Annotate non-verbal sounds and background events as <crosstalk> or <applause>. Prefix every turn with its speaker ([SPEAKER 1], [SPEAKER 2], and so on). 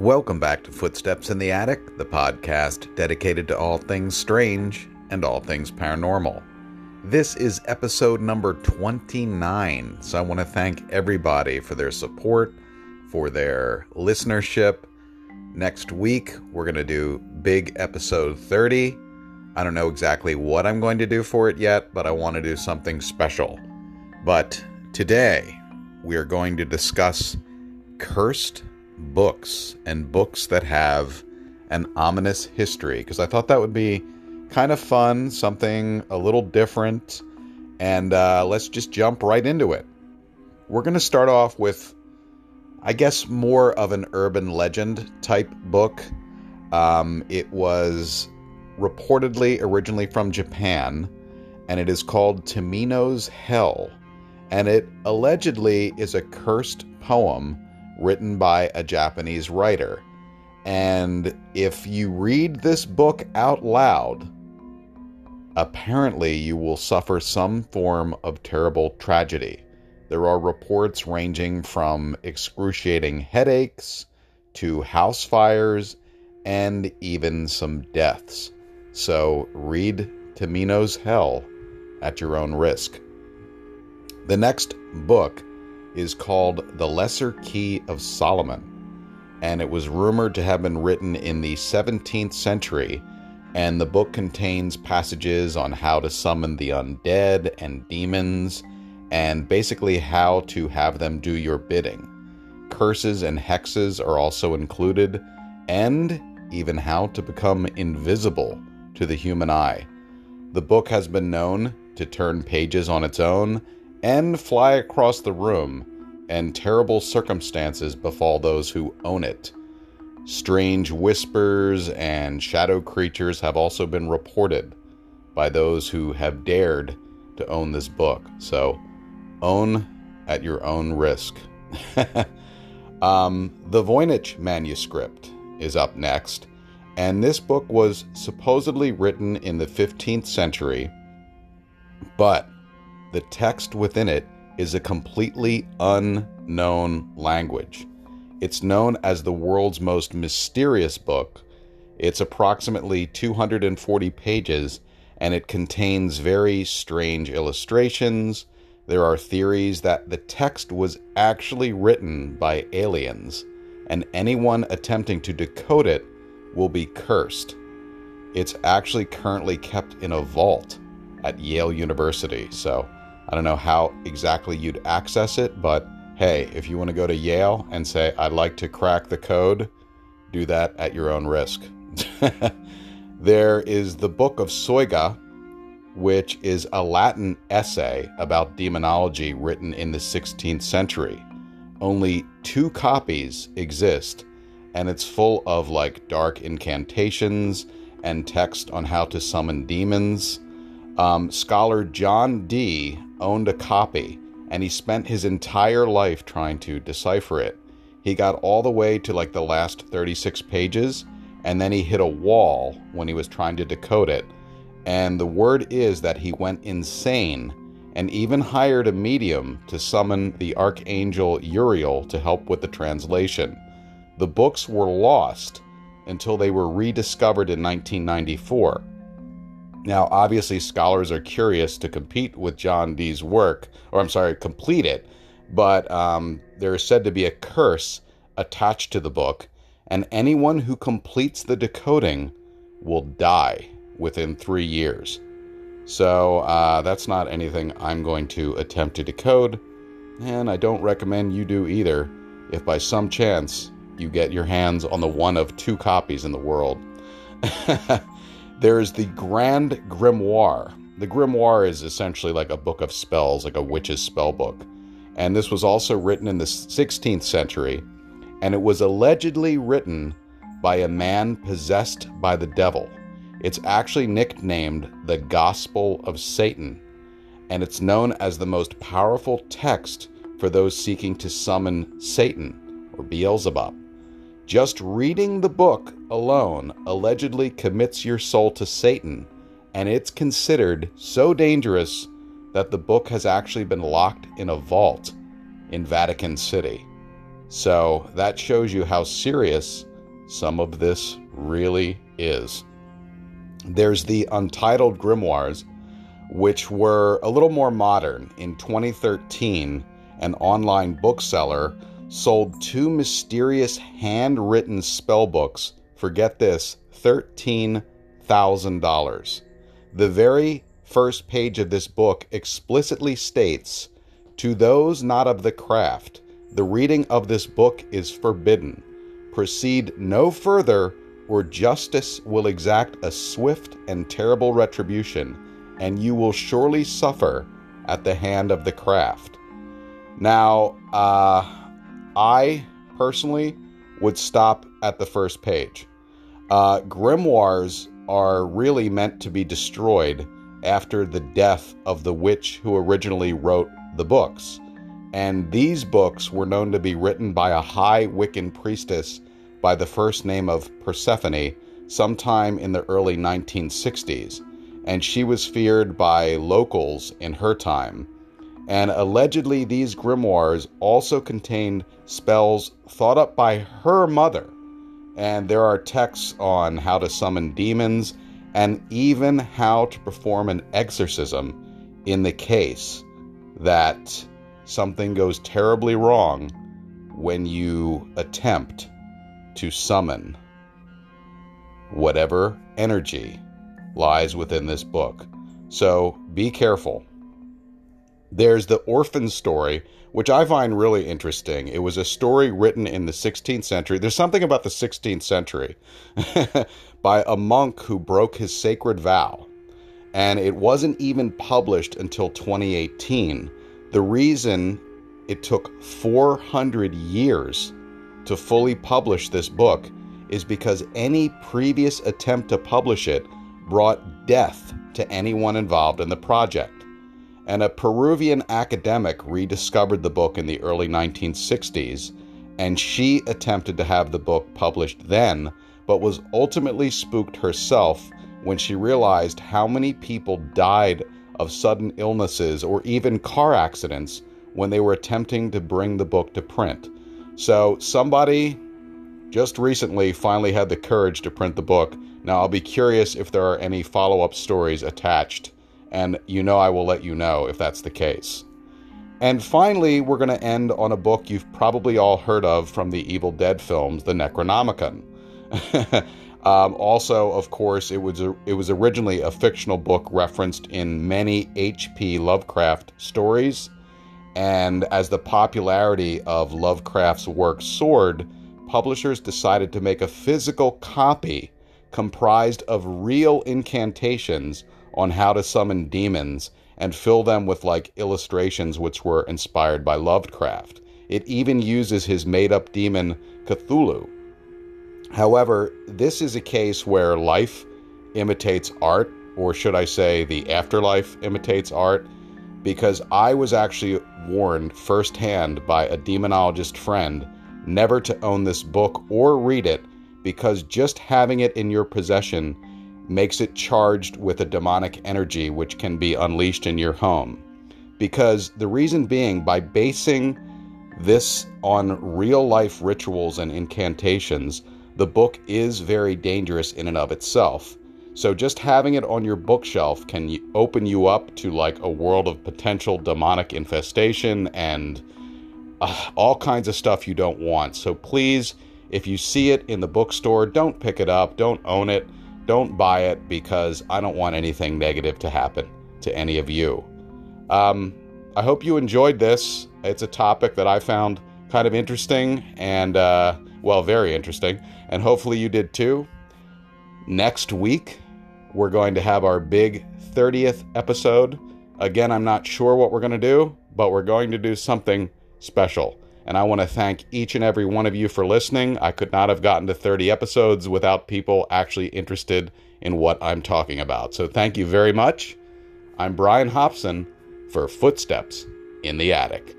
[SPEAKER 1] Welcome back to Footsteps in the Attic, the podcast dedicated to all things strange and all things paranormal. This is episode number 29, so I want to thank everybody for their support, for their listenership. Next week, we're going to do big episode 30. I don't know exactly what I'm going to do for it yet, but I want to do something special. But today, we are going to discuss cursed books and books that have an ominous history because I thought that would be kind of fun, something a little different. And uh, let's just jump right into it. We're going to start off with, I guess, more of an urban legend type book. Um, it was reportedly originally from Japan, and it is called Tomino's Hell. And it allegedly is a cursed poem written by a Japanese writer. And if you read this book out loud, apparently you will suffer some form of terrible tragedy. There are reports ranging from excruciating headaches to house fires and even some deaths. So read Tomino's Hell at your own risk. The next book is called The Lesser Key of Solomon, and it was rumored to have been written in the 17th century. And the book contains passages on how to summon the undead and demons, and basically how to have them do your bidding. Curses and hexes are also included, and even how to become invisible to the human eye. The book has been known to turn pages on its own and fly across the room, and terrible circumstances befall those who own it. Strange whispers and shadow creatures have also been reported by those who have dared to own this book. So, own at your own risk. <laughs> um, the Voynich manuscript is up next, and this book was supposedly written in the 15th century, but the text within it is a completely unknown language. It's known as the world's most mysterious book. It's approximately 240 pages and it contains very strange illustrations. There are theories that the text was actually written by aliens, and anyone attempting to decode it will be cursed. It's actually currently kept in a vault at Yale University, so I don't know how exactly you'd access it, but hey, if you want to go to Yale and say, I'd like to crack the code, do that at your own risk. <laughs> there is the Book of Soyga, which is a Latin essay about demonology written in the 16th century. Only two copies exist, and it's full of like dark incantations and text on how to summon demons. Um, scholar John Dee owned a copy, and he spent his entire life trying to decipher it. He got all the way to like the last 36 pages, and then he hit a wall when he was trying to decode it. And the word is that he went insane and even hired a medium to summon the archangel Uriel to help with the translation. The books were lost until they were rediscovered in 1994. Now, obviously, scholars are curious to compete with John Dee's work, or I'm sorry, complete it, but um, there is said to be a curse attached to the book, and anyone who completes the decoding will die within three years. So, uh, that's not anything I'm going to attempt to decode, and I don't recommend you do either if by some chance you get your hands on the one of two copies in the world. <laughs> There is the Grand Grimoire. The Grimoire is essentially like a book of spells, like a witch's spell book. And this was also written in the 16th century, and it was allegedly written by a man possessed by the devil. It's actually nicknamed the Gospel of Satan, and it's known as the most powerful text for those seeking to summon Satan or Beelzebub. Just reading the book alone allegedly commits your soul to Satan, and it's considered so dangerous that the book has actually been locked in a vault in Vatican City. So that shows you how serious some of this really is. There's the Untitled Grimoires, which were a little more modern. In 2013, an online bookseller sold two mysterious handwritten spell books for get this $13,000. The very first page of this book explicitly states To those not of the craft, the reading of this book is forbidden. Proceed no further, or justice will exact a swift and terrible retribution, and you will surely suffer at the hand of the craft. Now, uh, I personally would stop at the first page. Uh, grimoires are really meant to be destroyed after the death of the witch who originally wrote the books. And these books were known to be written by a high Wiccan priestess by the first name of Persephone sometime in the early 1960s. And she was feared by locals in her time. And allegedly, these grimoires also contained spells thought up by her mother and there are texts on how to summon demons and even how to perform an exorcism in the case that something goes terribly wrong when you attempt to summon whatever energy lies within this book. So be careful. There's the orphan story which I find really interesting. It was a story written in the 16th century. There's something about the 16th century <laughs> by a monk who broke his sacred vow. And it wasn't even published until 2018. The reason it took 400 years to fully publish this book is because any previous attempt to publish it brought death to anyone involved in the project and a Peruvian academic rediscovered the book in the early 1960s, and she attempted to have the book published then, but was ultimately spooked herself when she realized how many people died of sudden illnesses or even car accidents when they were attempting to bring the book to print. So, somebody just recently finally had the courage to print the book. Now, I'll be curious if there are any follow up stories attached and you know I will let you know if that's the case. And finally, we're going to end on a book you've probably all heard of from the Evil Dead films, the Necronomicon. <laughs> um, also, of course, it was it was originally a fictional book referenced in many H.P. Lovecraft stories, and as the popularity of Lovecraft's work soared, publishers decided to make a physical copy comprised of real incantations on how to summon demons and fill them with like illustrations which were inspired by Lovecraft. It even uses his made up demon Cthulhu. However, this is a case where life imitates art, or should I say, the afterlife imitates art, because I was actually warned firsthand by a demonologist friend never to own this book or read it because just having it in your possession makes it charged with a demonic energy which can be unleashed in your home. Because the reason being, by basing this on real life rituals and incantations, the book is very dangerous in and of itself. So just having it on your bookshelf can open you up to like a world of potential demonic infestation and uh, all kinds of stuff you don't want. So please, if you see it in the bookstore, don't pick it up, don't own it don't buy it because I don't want anything negative to happen to any of you. Um, I hope you enjoyed this. It's a topic that I found kind of interesting and, uh, well, very interesting. And hopefully you did too. Next week, we're going to have our big 30th episode. Again, I'm not sure what we're going to do, but we're going to do something special. And I want to thank each and every one of you for listening. I could not have gotten to 30 episodes without people actually interested in what I'm talking about. So thank you very much. I'm Brian Hobson for Footsteps in the Attic.